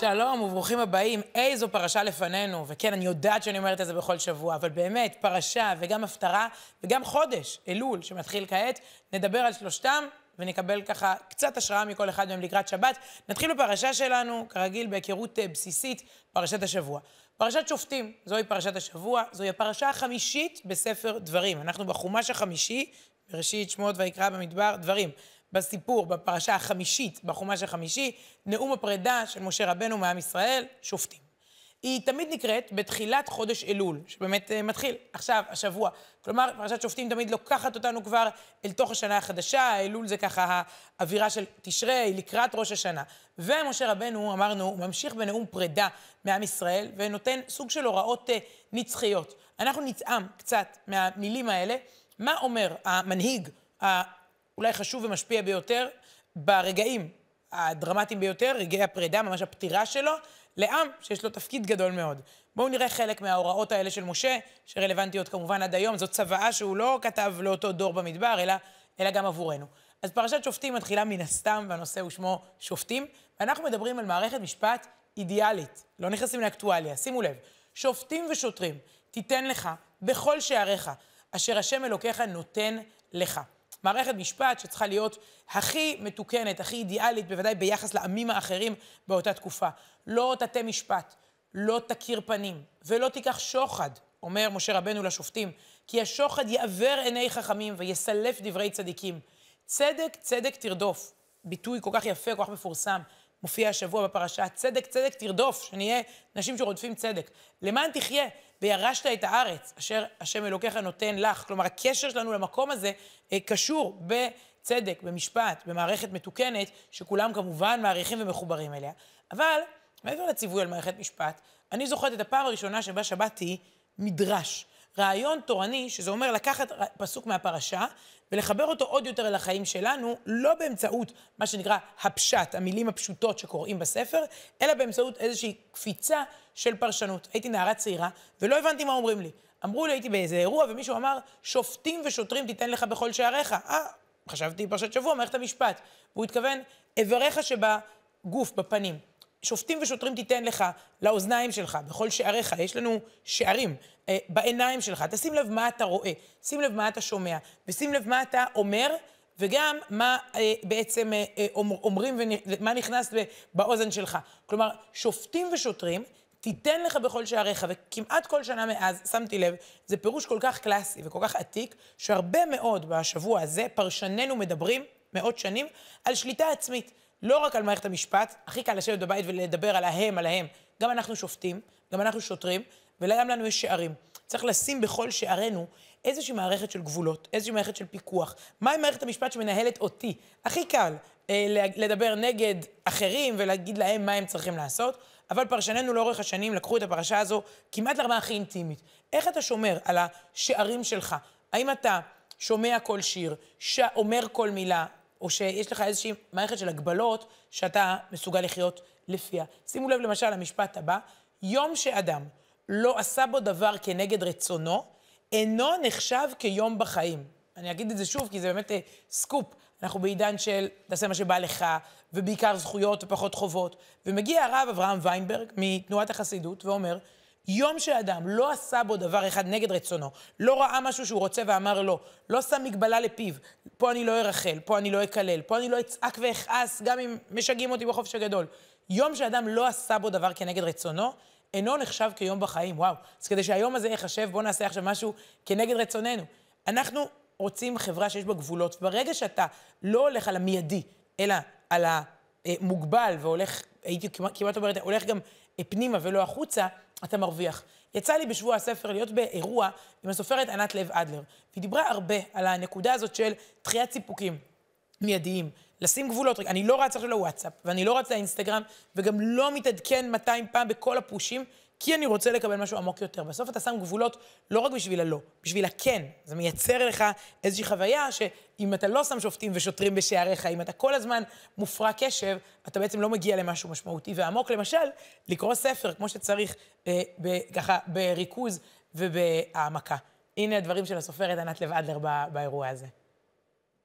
שלום וברוכים הבאים. איזו פרשה לפנינו. וכן, אני יודעת שאני אומרת את זה בכל שבוע, אבל באמת, פרשה וגם הפטרה וגם חודש, אלול, שמתחיל כעת. נדבר על שלושתם ונקבל ככה קצת השראה מכל אחד מהם לקראת שבת. נתחיל בפרשה שלנו, כרגיל, בהיכרות אה, בסיסית, פרשת השבוע. פרשת שופטים, זוהי פרשת השבוע, זוהי הפרשה החמישית בספר דברים. אנחנו בחומש החמישי, בראשית שמות ויקרא במדבר, דברים. בסיפור, בפרשה החמישית, בחומש החמישי, נאום הפרידה של משה רבנו מעם ישראל, שופטים. היא תמיד נקראת בתחילת חודש אלול, שבאמת uh, מתחיל עכשיו, השבוע. כלומר, פרשת שופטים תמיד לוקחת אותנו כבר אל תוך השנה החדשה, אלול זה ככה האווירה של תשרי, לקראת ראש השנה. ומשה רבנו, אמרנו, הוא ממשיך בנאום פרידה מעם ישראל, ונותן סוג של הוראות uh, נצחיות. אנחנו נטעם קצת מהמילים האלה, מה אומר המנהיג, אולי חשוב ומשפיע ביותר, ברגעים הדרמטיים ביותר, רגעי הפרידה, ממש הפטירה שלו, לעם שיש לו תפקיד גדול מאוד. בואו נראה חלק מההוראות האלה של משה, שרלוונטיות כמובן עד היום. זאת צוואה שהוא לא כתב לאותו דור במדבר, אלא, אלא גם עבורנו. אז פרשת שופטים מתחילה מן הסתם, והנושא הוא שמו שופטים, ואנחנו מדברים על מערכת משפט אידיאלית. לא נכנסים לאקטואליה, שימו לב. שופטים ושוטרים, תיתן לך בכל שעריך, אשר השם אלוקיך נותן לך. מערכת משפט שצריכה להיות הכי מתוקנת, הכי אידיאלית, בוודאי ביחס לעמים האחרים באותה תקופה. לא תטה משפט, לא תכיר פנים, ולא תיקח שוחד, אומר משה רבנו לשופטים, כי השוחד יעוור עיני חכמים ויסלף דברי צדיקים. צדק, צדק תרדוף. ביטוי כל כך יפה, כל כך מפורסם. מופיע השבוע בפרשה, צדק צדק תרדוף, שנהיה נשים שרודפים צדק. למען תחיה, וירשת את הארץ, אשר השם אלוקיך נותן לך. כלומר, הקשר שלנו למקום הזה אה, קשור בצדק, במשפט, במערכת מתוקנת, שכולם כמובן מעריכים ומחוברים אליה. אבל, מעבר לציווי על מערכת משפט, אני זוכרת את הפעם הראשונה שבה שבתתי מדרש. רעיון תורני, שזה אומר לקחת פסוק מהפרשה ולחבר אותו עוד יותר אל החיים שלנו, לא באמצעות מה שנקרא הפשט, המילים הפשוטות שקוראים בספר, אלא באמצעות איזושהי קפיצה של פרשנות. הייתי נערה צעירה ולא הבנתי מה אומרים לי. אמרו לי, הייתי באיזה אירוע ומישהו אמר, שופטים ושוטרים תיתן לך בכל שעריך. אה, חשבתי פרשת שבוע, מערכת המשפט. והוא התכוון, איבריך שבגוף, בפנים. שופטים ושוטרים תיתן לך לאוזניים שלך, בכל שעריך, יש לנו שערים, אה, בעיניים שלך. תשים לב מה אתה רואה, שים לב מה אתה שומע, ושים לב מה אתה אומר, וגם מה אה, בעצם אה, אומרים ומה נכנס באוזן שלך. כלומר, שופטים ושוטרים תיתן לך בכל שעריך, וכמעט כל שנה מאז, שמתי לב, זה פירוש כל כך קלאסי וכל כך עתיק, שהרבה מאוד בשבוע הזה, פרשנינו מדברים, מאות שנים, על שליטה עצמית. לא רק על מערכת המשפט, הכי קל לשבת בבית ולדבר על ההם, על ההם. גם אנחנו שופטים, גם אנחנו שוטרים, וגם לנו יש שערים. צריך לשים בכל שערינו איזושהי מערכת של גבולות, איזושהי מערכת של פיקוח. מהי מערכת המשפט שמנהלת אותי? הכי קל אה, לדבר נגד אחרים ולהגיד להם מה הם צריכים לעשות, אבל פרשנינו לאורך השנים לקחו את הפרשה הזו כמעט לרמה הכי אינטימית. איך אתה שומר על השערים שלך? האם אתה שומע כל שיר, ש... אומר כל מילה, או שיש לך איזושהי מערכת של הגבלות שאתה מסוגל לחיות לפיה. שימו לב למשל למשפט הבא, יום שאדם לא עשה בו דבר כנגד רצונו, אינו נחשב כיום בחיים. אני אגיד את זה שוב, כי זה באמת אה, סקופ. אנחנו בעידן של תעשה מה שבא לך, ובעיקר זכויות ופחות חובות. ומגיע הרב אברהם ויינברג מתנועת החסידות ואומר, יום שאדם לא עשה בו דבר אחד נגד רצונו, לא ראה משהו שהוא רוצה ואמר לא, לא שם מגבלה לפיו, פה אני לא ארחל, פה אני לא אקלל, פה אני לא אצעק ואכעס, גם אם משגעים אותי בחופש הגדול. יום שאדם לא עשה בו דבר כנגד רצונו, אינו נחשב כיום בחיים, וואו. אז כדי שהיום הזה ייחשב, בואו נעשה עכשיו משהו כנגד רצוננו. אנחנו רוצים חברה שיש בה גבולות, וברגע שאתה לא הולך על המיידי, אלא על המוגבל, והולך, הייתי כמעט אומרת, הולך גם פנימה ולא החוצה, אתה מרוויח. יצא לי בשבוע הספר להיות באירוע עם הסופרת ענת לב אדלר, והיא דיברה הרבה על הנקודה הזאת של דחיית סיפוקים מיידיים, לשים גבולות. אני לא רץ עכשיו לוואטסאפ, ואני לא רץ לאינסטגרם, וגם לא מתעדכן 200 פעם בכל הפושים, כי אני רוצה לקבל משהו עמוק יותר. בסוף אתה שם גבולות לא רק בשביל הלא, בשביל הכן. זה מייצר לך איזושהי חוויה שאם אתה לא שם שופטים ושוטרים בשעריך, אם אתה כל הזמן מופרע קשב, אתה בעצם לא מגיע למשהו משמעותי ועמוק. למשל, לקרוא ספר כמו שצריך, אה, ב, ככה, בריכוז ובהעמקה. הנה הדברים של הסופרת ענת לב אדלר באירוע הזה.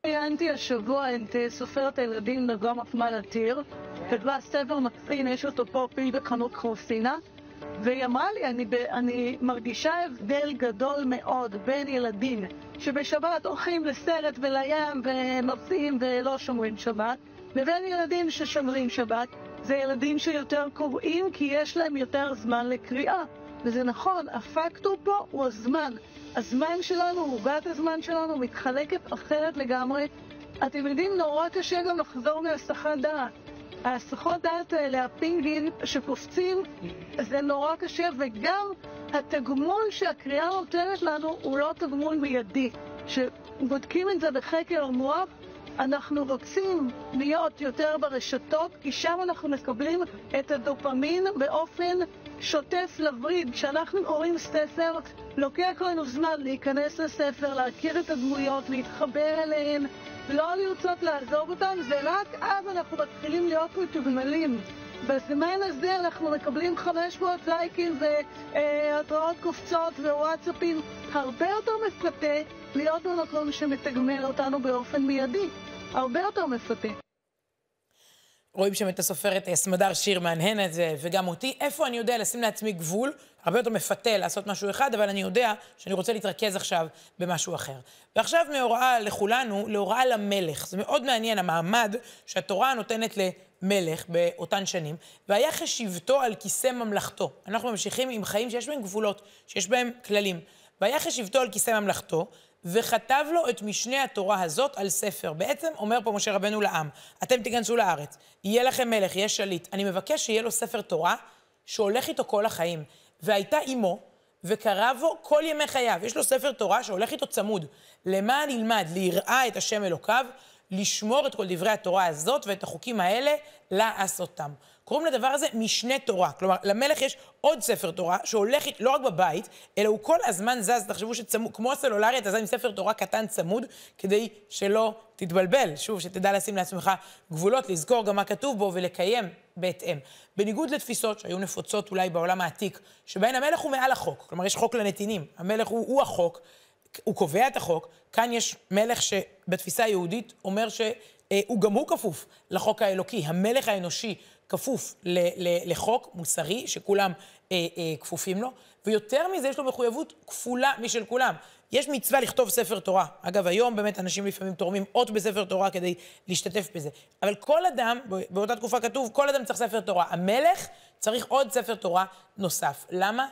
ראיינתי השבוע את אה, סופרת הילדים נגה מפמל עתיר, כתבה ספר מקסין, יש אותו פה פיל בחנות חרוסינה, והיא אמרה לי, אני, אני מרגישה הבדל גדול מאוד בין ילדים שבשבת הולכים לסרט ולים ונוסעים ולא שומרים שבת, לבין ילדים ששומרים שבת. זה ילדים שיותר קוראים כי יש להם יותר זמן לקריאה. וזה נכון, הפקטור פה הוא הזמן. הזמן שלנו, עוגת הזמן שלנו, מתחלקת אחרת לגמרי. אתם יודעים, נורא קשה גם לחזור מהסחת דעת. ההסחות דעת האלה, הפינגים שקופצים, זה נורא קשה, וגם התגמול שהקריאה נותנת לנו הוא לא תגמול מיידי. כשבודקים את זה בחקר המוח, אנחנו רוצים להיות יותר ברשתות, כי שם אנחנו מקבלים את הדופמין באופן שוטף לווריד. כשאנחנו קוראים ספר, לוקח לנו זמן להיכנס לספר, להכיר את הדמויות, להתחבר אליהן, לא לרצות לעזוב אותן, ורק אז אנחנו מתחילים להיות מתוגמלים. בזמן הזה אנחנו מקבלים 500 לייקים והתראות קופצות ווואטסאפים. הרבה יותר מפתה להיות במקום שמתגמל אותנו באופן מיידי. הרבה יותר מפתה. רואים שם את הסופרת אה, סמדר שיר מהנהנת, וגם אותי. איפה אני יודע לשים לעצמי גבול? הרבה יותר מפתה לעשות משהו אחד, אבל אני יודע שאני רוצה להתרכז עכשיו במשהו אחר. ועכשיו מהוראה לכולנו, להוראה למלך. זה מאוד מעניין, המעמד שהתורה נותנת למלך באותן שנים, והיה חשיבתו על כיסא ממלכתו. אנחנו ממשיכים עם חיים שיש בהם גבולות, שיש בהם כללים. והיה חשיבתו על כיסא ממלכתו, וכתב לו את משנה התורה הזאת על ספר. בעצם אומר פה משה רבנו לעם, אתם תיכנסו לארץ, יהיה לכם מלך, יהיה שליט. אני מבקש שיהיה לו ספר תורה שהולך איתו כל החיים. והייתה אימו, וקרא בו כל ימי חייו. יש לו ספר תורה שהולך איתו צמוד. למען ילמד ליראה את השם אלוקיו, לשמור את כל דברי התורה הזאת ואת החוקים האלה, לעשותם. קוראים לדבר הזה משנה תורה. כלומר, למלך יש עוד ספר תורה שהולך לא רק בבית, אלא הוא כל הזמן זז, תחשבו שצמוד, כמו הסלולרי, אתה זז עם ספר תורה קטן צמוד, כדי שלא תתבלבל. שוב, שתדע לשים לעצמך גבולות, לזכור גם מה כתוב בו ולקיים בהתאם. בניגוד לתפיסות שהיו נפוצות אולי בעולם העתיק, שבהן המלך הוא מעל החוק. כלומר, יש חוק לנתינים. המלך הוא, הוא החוק, הוא קובע את החוק. כאן יש מלך שבתפיסה היהודית אומר שהוא גם הוא כפוף לחוק האלוקי. המלך האנושי כפוף ל, ל, לחוק מוסרי, שכולם אה, אה, כפופים לו, ויותר מזה, יש לו מחויבות כפולה משל כולם. יש מצווה לכתוב ספר תורה. אגב, היום באמת אנשים לפעמים תורמים אות בספר תורה כדי להשתתף בזה. אבל כל אדם, באותה תקופה כתוב, כל אדם צריך ספר תורה. המלך צריך עוד ספר תורה נוסף. למה?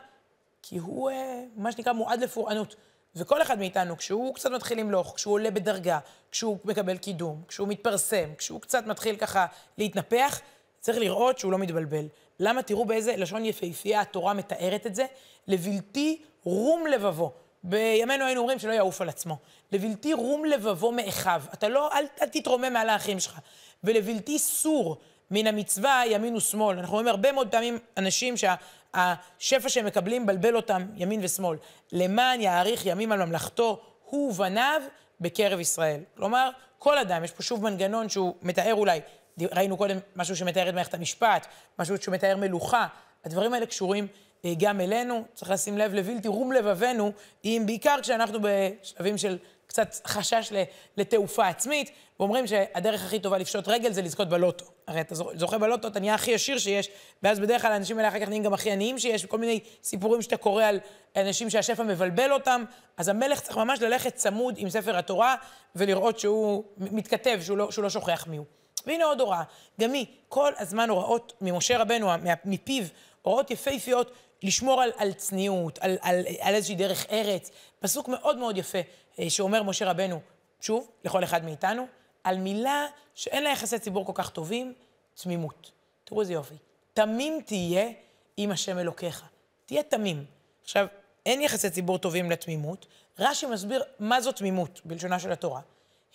כי הוא, אה, מה שנקרא, מועד לפורענות. וכל אחד מאיתנו, כשהוא קצת מתחיל למלוך, כשהוא עולה בדרגה, כשהוא מקבל קידום, כשהוא מתפרסם, כשהוא קצת מתחיל ככה להתנפח, צריך לראות שהוא לא מתבלבל. למה? תראו באיזה לשון יפהפייה התורה מתארת את זה. לבלתי רום לבבו. בימינו היינו אומרים שלא יעוף על עצמו. לבלתי רום לבבו מאחיו. אתה לא, אל, אל תתרומם מעל האחים שלך. ולבלתי סור מן המצווה ימין ושמאל. אנחנו רואים הרבה מאוד פעמים אנשים שהשפע שהם מקבלים מבלבל אותם ימין ושמאל. למען יאריך ימים על ממלכתו, הוא ובניו בקרב ישראל. כלומר, כל אדם, יש פה שוב מנגנון שהוא מתאר אולי ראינו קודם משהו שמתאר את מערכת המשפט, משהו שמתאר מלוכה. הדברים האלה קשורים אה, גם אלינו. צריך לשים לב לבלתי רום לבבינו, אם בעיקר כשאנחנו בשלבים של קצת חשש לתעופה עצמית, ואומרים שהדרך הכי טובה לפשוט רגל זה לזכות בלוטו. הרי אתה זוכה בלוטו, אתה נהיה הכי עשיר שיש, ואז בדרך כלל האנשים האלה אחר כך נהיים גם הכי עניים שיש, וכל מיני סיפורים שאתה קורא על אנשים שהשפע מבלבל אותם. אז המלך צריך ממש ללכת צמוד עם ספר התורה, ולראות שהוא מתכתב, שהוא לא, שהוא לא שוכח מיהו. והנה עוד הוראה, גם היא, כל הזמן הוראות ממשה רבנו, מפיו, הוראות יפהפיות, לשמור על, על צניעות, על, על, על איזושהי דרך ארץ. פסוק מאוד מאוד יפה אה, שאומר משה רבנו, שוב, לכל אחד מאיתנו, על מילה שאין לה יחסי ציבור כל כך טובים, תמימות. תראו איזה יופי. תמים תהיה עם השם אלוקיך. תהיה תמים. עכשיו, אין יחסי ציבור טובים לתמימות. רש"י מסביר מה זו תמימות, בלשונה של התורה.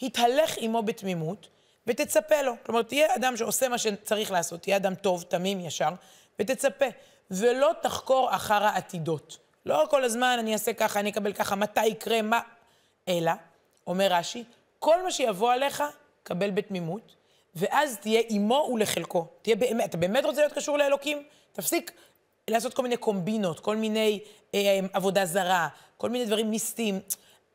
התהלך עמו בתמימות, ותצפה לו. כלומר, תהיה אדם שעושה מה שצריך לעשות, תהיה אדם טוב, תמים, ישר, ותצפה. ולא תחקור אחר העתידות. לא כל הזמן אני אעשה ככה, אני אקבל ככה, מתי יקרה, מה... אלא, אומר רש"י, כל מה שיבוא עליך, קבל בתמימות, ואז תהיה עמו ולחלקו. תהיה באמת, אתה באמת רוצה להיות קשור לאלוקים? תפסיק לעשות כל מיני קומבינות, כל מיני אה, עבודה זרה, כל מיני דברים מיסטיים.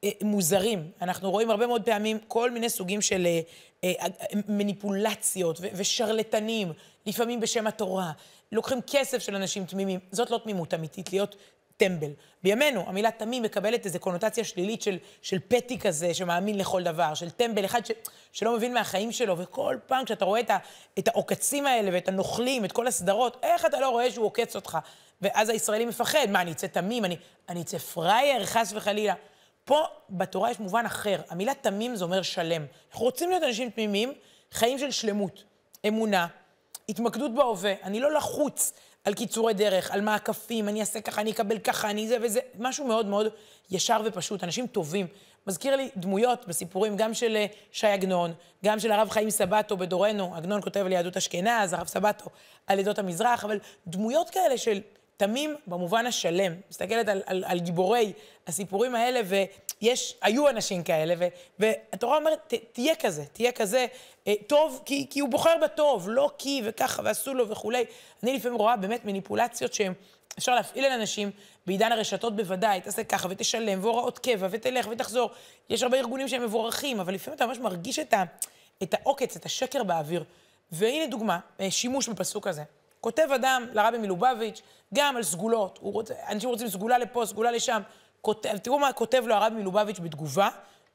אה, מוזרים. אנחנו רואים הרבה מאוד פעמים כל מיני סוגים של אה, אה, מניפולציות ושרלטנים, לפעמים בשם התורה. לוקחים כסף של אנשים תמימים. זאת לא תמימות אמיתית, להיות טמבל. בימינו, המילה תמים מקבלת איזו קונוטציה שלילית של, של פטי כזה, שמאמין לכל דבר, של טמבל, אחד ש, שלא מבין מהחיים שלו, וכל פעם כשאתה רואה את, ה, את העוקצים האלה ואת הנוכלים, את כל הסדרות, איך אתה לא רואה שהוא עוקץ אותך? ואז הישראלי מפחד, מה, אני אצא תמים, אני, אני אצא פראייר, חס וחלילה. פה בתורה יש מובן אחר. המילה תמים זה אומר שלם. אנחנו רוצים להיות אנשים תמימים, חיים של שלמות, אמונה, התמקדות בהווה. אני לא לחוץ על קיצורי דרך, על מעקפים, אני אעשה ככה, אני אקבל ככה, אני זה וזה. משהו מאוד מאוד ישר ופשוט. אנשים טובים. מזכיר לי דמויות בסיפורים, גם של אה, ש"י עגנון, גם של הרב חיים סבטו בדורנו. עגנון כותב על יהדות אשכנז, הרב סבטו על עדות המזרח, אבל דמויות כאלה של... תמים במובן השלם. מסתכלת על, על, על גיבורי הסיפורים האלה, ויש, היו אנשים כאלה, ו, והתורה אומרת, ת, תהיה כזה, תהיה כזה אה, טוב, כי, כי הוא בוחר בטוב, לא כי וככה ועשו לו וכולי. אני לפעמים רואה באמת מניפולציות שהן... אפשר להפעיל על אנשים, בעידן הרשתות בוודאי, תעשה ככה ותשלם, והוראות קבע, ותלך ותחזור. יש הרבה ארגונים שהם מבורכים, אבל לפעמים אתה ממש מרגיש את, ה, את העוקץ, את השקר באוויר. והנה דוגמה, אה, שימוש בפסוק הזה. כותב אדם לרבי מלובביץ', גם על סגולות. רוצה, אנשים רוצים סגולה לפה, סגולה לשם. כותב, תראו מה כותב לו הרבי מלובביץ' בתגובה,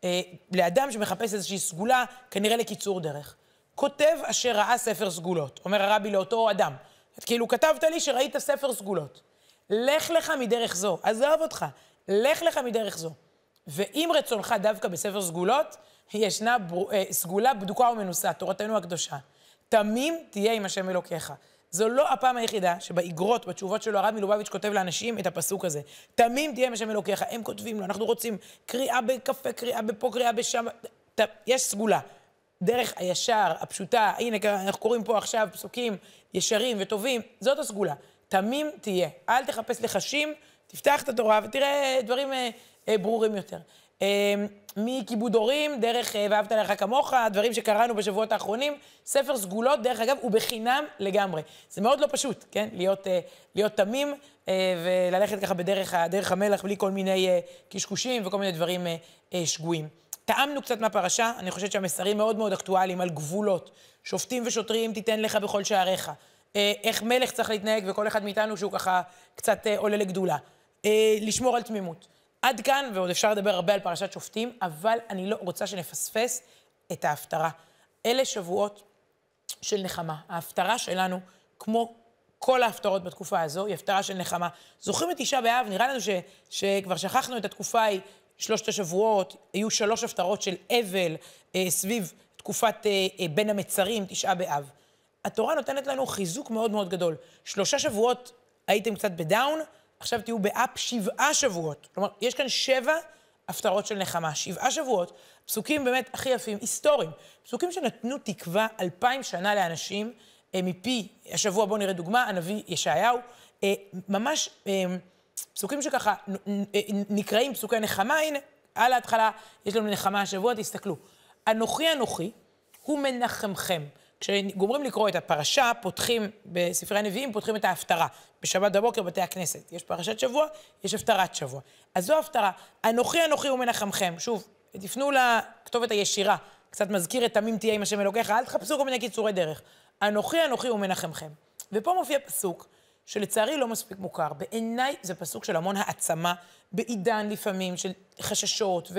אה, לאדם שמחפש איזושהי סגולה, כנראה לקיצור דרך. כותב אשר ראה ספר סגולות, אומר הרבי לאותו אדם. כאילו, כתבת לי שראית ספר סגולות. לך לך מדרך זו, עזוב אותך, לך לך מדרך זו. ואם רצונך דווקא בספר סגולות, ישנה בר... אה, סגולה בדוקה ומנוסה, תורתנו הקדושה. תמים תהיה עם השם אלוקיך. זו לא הפעם היחידה שבאגרות, בתשובות שלו, הרב מלובביץ' כותב לאנשים את הפסוק הזה. תמים תהיה משם אלוקיך. הם כותבים לו, אנחנו רוצים קריאה בקפה, קריאה בפה, קריאה בשם. ת... יש סגולה. דרך הישר, הפשוטה, הנה, אנחנו קוראים פה עכשיו פסוקים ישרים וטובים, זאת הסגולה. תמים תהיה. אל תחפש לחשים, תפתח את התורה ותראה דברים אה, אה, ברורים יותר. אמ, מכיבוד הורים, דרך אה, ואהבת לך כמוך, דברים שקראנו בשבועות האחרונים. ספר סגולות, דרך אגב, הוא בחינם לגמרי. זה מאוד לא פשוט, כן? להיות, אה, להיות תמים אה, וללכת ככה בדרך דרך המלך בלי כל מיני קשקושים וכל מיני דברים שגויים. טעמנו קצת מהפרשה, אני חושבת שהמסרים מאוד מאוד אקטואליים על גבולות. שופטים ושוטרים תיתן לך בכל שעריך. איך מלך צריך להתנהג וכל אחד מאיתנו שהוא ככה קצת עולה לגדולה. לשמור על תמימות. עד כאן, ועוד אפשר לדבר הרבה על פרשת שופטים, אבל אני לא רוצה שנפספס את ההפטרה. אלה שבועות של נחמה. ההפטרה שלנו, כמו כל ההפטרות בתקופה הזו, היא הפטרה של נחמה. זוכרים את תשעה באב? נראה לנו ש, שכבר שכחנו את התקופה ההיא, שלושת השבועות, היו שלוש הפטרות של אבל אה, סביב תקופת אה, אה, בין המצרים, תשעה באב. התורה נותנת לנו חיזוק מאוד מאוד גדול. שלושה שבועות הייתם קצת בדאון, עכשיו תהיו באפ שבעה שבועות. כלומר, יש כאן שבע הפטרות של נחמה, שבעה שבועות, פסוקים באמת הכי יפים, היסטוריים, פסוקים שנתנו תקווה אלפיים שנה לאנשים, אה, מפי, השבוע בואו נראה דוגמה, הנביא ישעיהו, אה, ממש אה, פסוקים שככה נקראים פסוקי נחמה, הנה, על ההתחלה יש לנו נחמה השבוע, תסתכלו. אנוכי אנוכי הוא מנחמכם. כשגומרים לקרוא את הפרשה, פותחים בספרי הנביאים, פותחים את ההפטרה. בשבת בבוקר בתי הכנסת. יש פרשת שבוע, יש הפטרת שבוע. אז זו הפטרה. אנוכי אנוכי ומנחמכם. שוב, תפנו לכתובת הישירה. קצת מזכיר את תמים תהיה עם השם אלוקיך, אל תחפשו כל מיני קיצורי דרך. אנוכי אנוכי ומנחמכם. ופה מופיע פסוק שלצערי לא מספיק מוכר. בעיניי זה פסוק של המון העצמה, בעידן לפעמים של חששות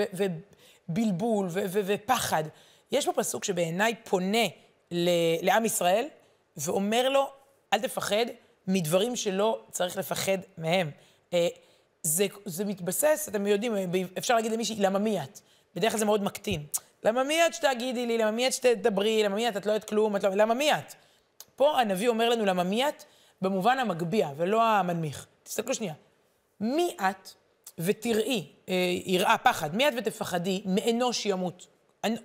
ובלבול ופחד. יש פה פסוק שבעיניי פונה לעם ישראל, ואומר לו, אל תפחד מדברים שלא צריך לפחד מהם. אה, זה, זה מתבסס, אתם יודעים, אפשר להגיד למישהי, למה מי את? בדרך כלל זה מאוד מקטין. למה מי את שתגידי לי? למה מי את שתדברי? למה מי את? את לא יודעת כלום, את לא... למה מי את? פה הנביא אומר לנו למה מי את, במובן המגביה ולא המנמיך. תסתכלו שנייה. מי את ותראי, אה, יראה, פחד, מי את ותפחדי מאנוש ימות.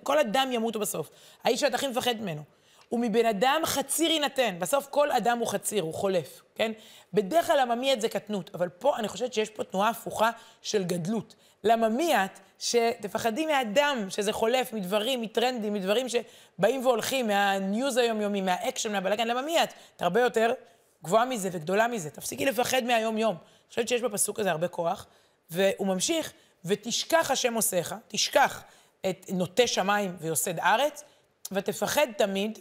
כל אדם ימות בסוף. האיש שאת הכי מפחד ממנו. ומבן אדם חציר יינתן. בסוף כל אדם הוא חציר, הוא חולף, כן? בדרך כלל למה מי את זה קטנות, אבל פה אני חושבת שיש פה תנועה הפוכה של גדלות. למה מי את שתפחדי מאדם, שזה חולף, מדברים, מטרנדים, מדברים שבאים והולכים, מהניוז היומיומי, מהאקשן, מהבלאגן, למה מי את? את הרבה יותר גבוהה מזה וגדולה מזה. תפסיקי לפחד מהיום-יום. אני חושבת שיש בפסוק הזה הרבה כוח, והוא ממשיך ותשכח השם עושיך, תשכח את נוטה שמיים ויוסד ארץ, ותפחד תמיד,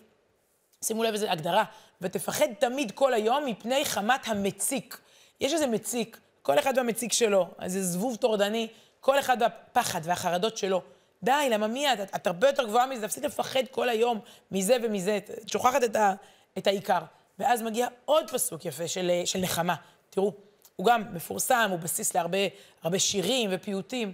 שימו לב איזו הגדרה, ותפחד תמיד כל היום מפני חמת המציק. יש איזה מציק, כל אחד והמציק שלו, איזה זבוב טורדני, כל אחד והפחד והחרדות שלו. די, למה מי את? את הרבה יותר גבוהה מזה, תפסיק לפחד כל היום מזה ומזה, את שוכחת את, ה, את העיקר. ואז מגיע עוד פסוק יפה של, של נחמה. תראו, הוא גם מפורסם, הוא בסיס להרבה שירים ופיוטים.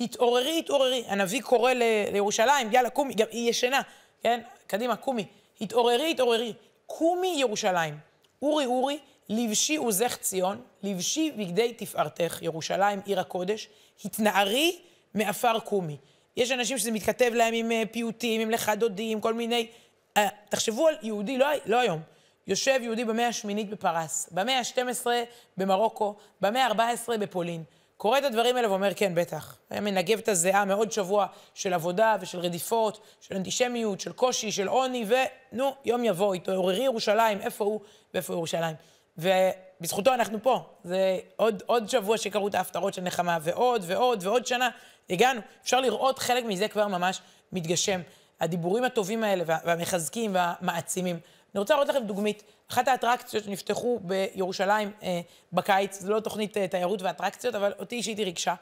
התעוררי, התעוררי. הנביא קורא לירושלים, יאללה, קומי, גם היא ישנה, כן? קדימה, קומי. התעוררי, התעוררי. קומי ירושלים. אורי, אורי, לבשי עוזך ציון, לבשי בגדי תפארתך, ירושלים, עיר הקודש. התנערי מעפר קומי. יש אנשים שזה מתכתב להם עם אה, פיוטים, עם לך דודים, כל מיני... Uh, תחשבו על יהודי, לא, לא היום, יושב יהודי במאה השמינית בפרס, במאה ה-12 במרוקו, במאה ה-14 בפולין. קורא את הדברים האלה ואומר, כן, בטח. היה מנגב את הזיעה מעוד שבוע של עבודה ושל רדיפות, של אנטישמיות, של קושי, של עוני, ונו, יום יבוא, התעוררי ירושלים, איפה הוא ואיפה ירושלים. ובזכותו אנחנו פה. זה עוד, עוד שבוע שקראו את ההפטרות של נחמה, ועוד ועוד ועוד שנה הגענו. אפשר לראות חלק מזה כבר ממש מתגשם. הדיבורים הטובים האלה והמחזקים והמעצימים. אני רוצה להראות לכם דוגמית. אחת האטרקציות שנפתחו בירושלים אה, בקיץ, זו לא תוכנית אה, תיירות ואטרקציות, אבל אותי אישית היא ריגשה.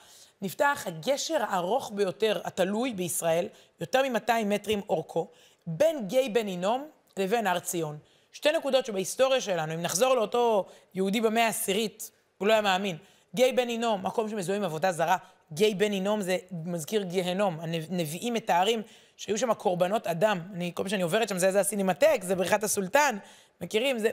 נפתח הגשר הארוך ביותר התלוי בישראל, יותר מ-200 מטרים אורכו, בין גיא בן הינום לבין הר ציון. שתי נקודות שבהיסטוריה שלנו, אם נחזור לאותו יהודי במאה העשירית, הוא לא היה מאמין. גיא בן הינום, מקום שמזוהה עם עבודה זרה, גיא בן הינום זה מזכיר גיהנום. הנביאים מתארים שהיו שם קורבנות אדם. אני, כל פעם שאני עוברת שם, זה איזה הסינמטק, זה בריכת הסולטן. מכירים? זה...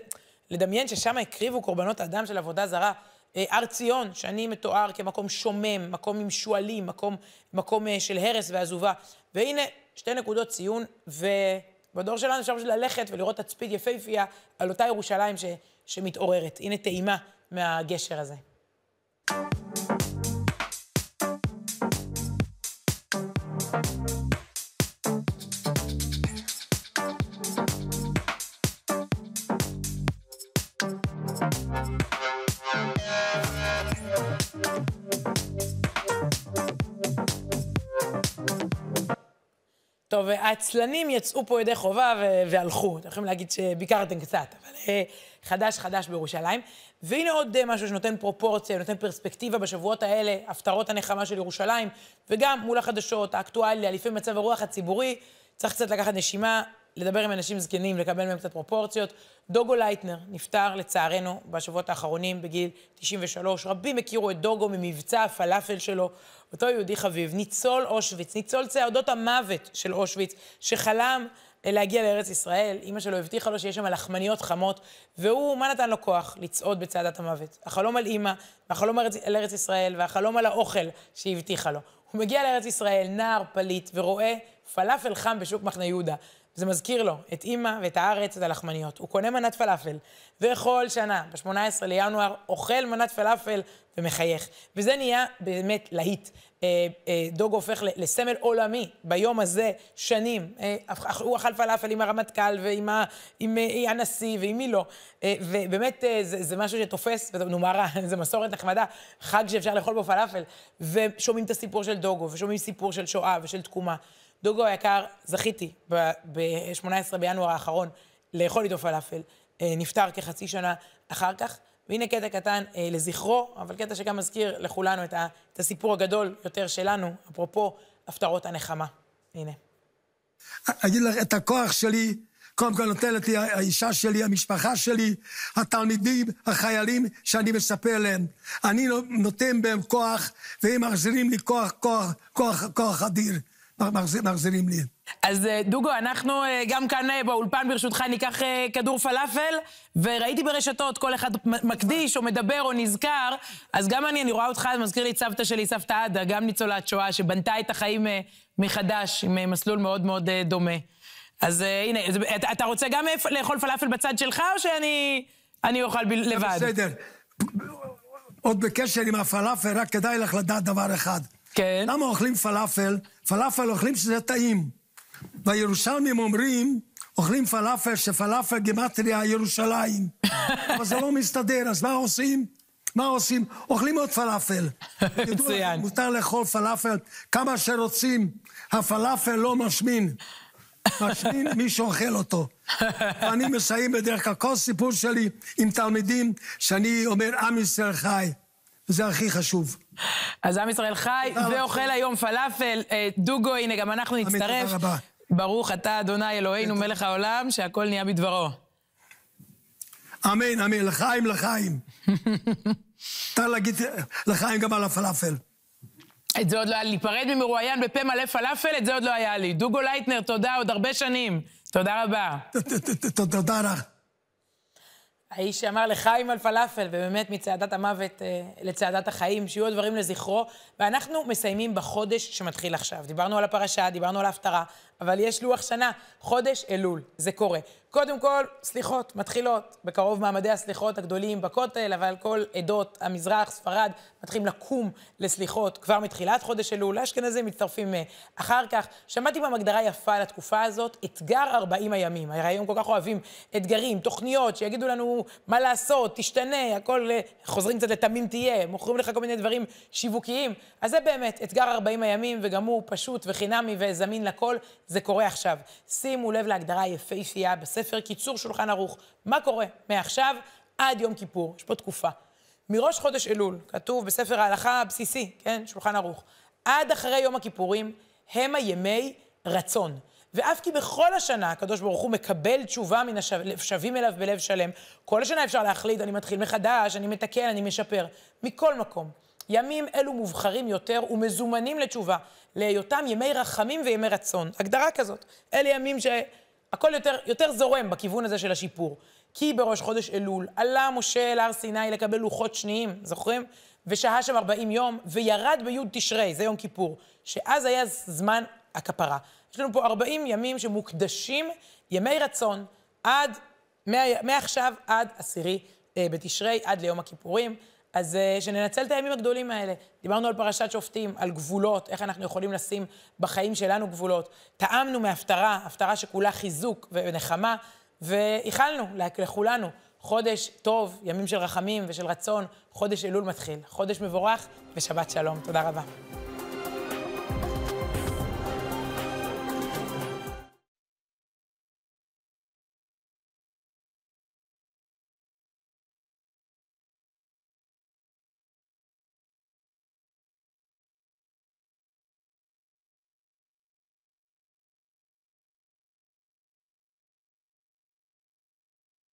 לדמיין ששם הקריבו קורבנות אדם של עבודה זרה. אה, הר ציון, שאני מתואר כמקום שומם, מקום עם שועלים, מקום, מקום אה, של הרס ועזובה. והנה, שתי נקודות ציון, ובדור שלנו אפשר פשוט ללכת ולראות תצפית יפהפייה על אותה ירושלים ש... שמתעוררת. הנה טעימה מהגשר הזה. טוב, העצלנים יצאו פה ידי חובה והלכו. אתם יכולים להגיד שביקרתם קצת, אבל אה, חדש חדש בירושלים. והנה עוד אה, משהו שנותן פרופורציה, נותן פרספקטיבה בשבועות האלה, הפטרות הנחמה של ירושלים, וגם מול החדשות, האקטואליה, לפעמים מצב הרוח הציבורי, צריך קצת לקחת נשימה, לדבר עם אנשים זקנים, לקבל מהם קצת פרופורציות. דוגו לייטנר נפטר, לצערנו, בשבועות האחרונים, בגיל 93. רבים הכירו את דוגו ממבצע הפלאפל שלו, אותו יהודי חביב, ניצול אושוויץ, ניצול צעדות המוות של אושוויץ, שחלם להגיע לארץ ישראל. אימא שלו הבטיחה לו שיש שם לחמניות חמות, והוא, מה נתן לו כוח? לצעוד בצעדת המוות. החלום על אימא, והחלום על ארץ ישראל, והחלום על האוכל שהיא הבטיחה לו. הוא מגיע לארץ ישראל, נער פליט, ורואה פלאפל חם בשוק מחנה יהודה. זה מזכיר לו את אימא ואת הארץ, את הלחמניות. הוא קונה מנת פלאפל, וכל שנה, ב-18 לינואר, אוכל מנת פלאפל ומחייך. וזה נהיה באמת להיט. אה, אה, דוגו הופך לסמל עולמי ביום הזה, שנים. אה, הוא אכל פלאפל עם הרמטכ"ל ועם ה, עם, עם הנשיא ועם מי לא. ובאמת, זה, זה משהו שתופס, נו מה רע, זה מסורת נחמדה, חג שאפשר לאכול בו פלאפל. ושומעים את הסיפור של דוגו, ושומעים סיפור של שואה ושל תקומה. דוגו היקר, זכיתי ב-18 בינואר האחרון לאכול איתו פלאפל. נפטר כחצי שנה אחר כך. והנה קטע קטן אה, לזכרו, אבל קטע שגם מזכיר לכולנו את, ה, את הסיפור הגדול יותר שלנו, אפרופו הפטרות הנחמה. הנה. אגיד לך, את הכוח שלי, קודם כל נותנת לי האישה שלי, המשפחה שלי, התלמידים, החיילים שאני מספר להם. אני נותן בהם כוח, והם מחזירים לי כוח, כוח, כוח, כוח אדיר. מחזירים לי. אז אה, דוגו, אנחנו אה, גם כאן אה, באולפן, ברשותך, ניקח כדור פלאפל, וראיתי ברשתות, כל אחד מקדיש או מדבר או נזכר, אז גם אני, אני רואה אותך, זה מזכיר לי את סבתא שלי, סבתא עדה, גם ניצולת שואה, שבנתה את החיים מחדש, עם מסלול מאוד מאוד דומה. אז הנה, אתה רוצה גם לאכול פלאפל בצד שלך, או שאני אוכל לבד? בסדר. עוד בקשר עם הפלאפל, רק כדאי לך לדעת דבר אחד. כן. למה אוכלים פלאפל? פלאפל אוכלים שזה טעים. והירושלמים אומרים, אוכלים פלאפל, שפלאפל גימטריה ירושלים. אבל זה לא מסתדר, אז מה עושים? מה עושים? אוכלים עוד פלאפל. מצוין. מותר לאכול פלאפל כמה שרוצים. הפלאפל לא משמין. משמין מי שאוכל אותו. אני מסיים בדרך כלל כל סיפור שלי עם תלמידים, שאני אומר, עם ישראל חי. זה הכי חשוב. אז עם ישראל חי ואוכל היום פלאפל. אה, דוגו, הנה, גם אנחנו נצטרף. תודה רבה. ברוך אתה, אדוני אלוהינו, מלך העולם, שהכל נהיה בדברו. אמן, אמן, לחיים, לחיים. מותר להגיד לחיים גם על הפלאפל. את זה עוד לא היה לי. להיפרד ממרואיין בפה מלא פלאפל, את זה עוד לא היה לי. דוגו לייטנר, תודה, עוד הרבה שנים. תודה רבה. תודה לך. האיש שאמר לחיים על פלאפל, ובאמת מצעדת המוות אה, לצעדת החיים, שיהיו הדברים לזכרו. ואנחנו מסיימים בחודש שמתחיל עכשיו. דיברנו על הפרשה, דיברנו על ההפטרה, אבל יש לוח שנה, חודש אלול, זה קורה. קודם כל, סליחות מתחילות. בקרוב מעמדי הסליחות הגדולים בכותל, אבל כל עדות המזרח, ספרד, מתחילים לקום לסליחות כבר מתחילת חודש אלול. האשכנזים מצטרפים אה, אחר כך. שמעתי פעם הגדרה יפה לתקופה הזאת, אתגר 40 הימים. הרי היום כל כך אוהבים אתגרים, תוכניות, שיגידו לנו מה לעשות, תשתנה, הכל, אה, חוזרים קצת לתמים תהיה, מוכרים לך כל מיני דברים שיווקיים. אז זה באמת אתגר 40 הימים, וגם הוא פשוט וחינמי וזמין לכל. זה קורה עכשיו. שימו לב להגדרה היפהפייה בספר קיצור שולחן ערוך. מה קורה מעכשיו עד יום כיפור? יש פה תקופה. מראש חודש אלול, כתוב בספר ההלכה הבסיסי, כן, שולחן ערוך, עד אחרי יום הכיפורים, המה ימי רצון. ואף כי בכל השנה הקדוש ברוך הוא מקבל תשובה מן השבים אליו בלב שלם. כל השנה אפשר להחליט, אני מתחיל מחדש, אני מתקן, אני משפר. מכל מקום. ימים אלו מובחרים יותר ומזומנים לתשובה, להיותם ימי רחמים וימי רצון. הגדרה כזאת. אלה ימים שהכל יותר, יותר זורם בכיוון הזה של השיפור. כי בראש חודש אלול עלה משה אל הר סיני לקבל לוחות שניים, זוכרים? ושהה שם 40 יום, וירד בי' תשרי, זה יום כיפור, שאז היה זמן הכפרה. יש לנו פה 40 ימים שמוקדשים ימי רצון עד, מעכשיו עד עשירי אה, בתשרי, עד ליום הכיפורים. אז uh, שננצל את הימים הגדולים האלה. דיברנו על פרשת שופטים, על גבולות, איך אנחנו יכולים לשים בחיים שלנו גבולות. טעמנו מהפטרה, הפטרה שכולה חיזוק ונחמה, ואיחלנו לכולנו חודש טוב, ימים של רחמים ושל רצון, חודש אלול מתחיל. חודש מבורך ושבת שלום. תודה רבה.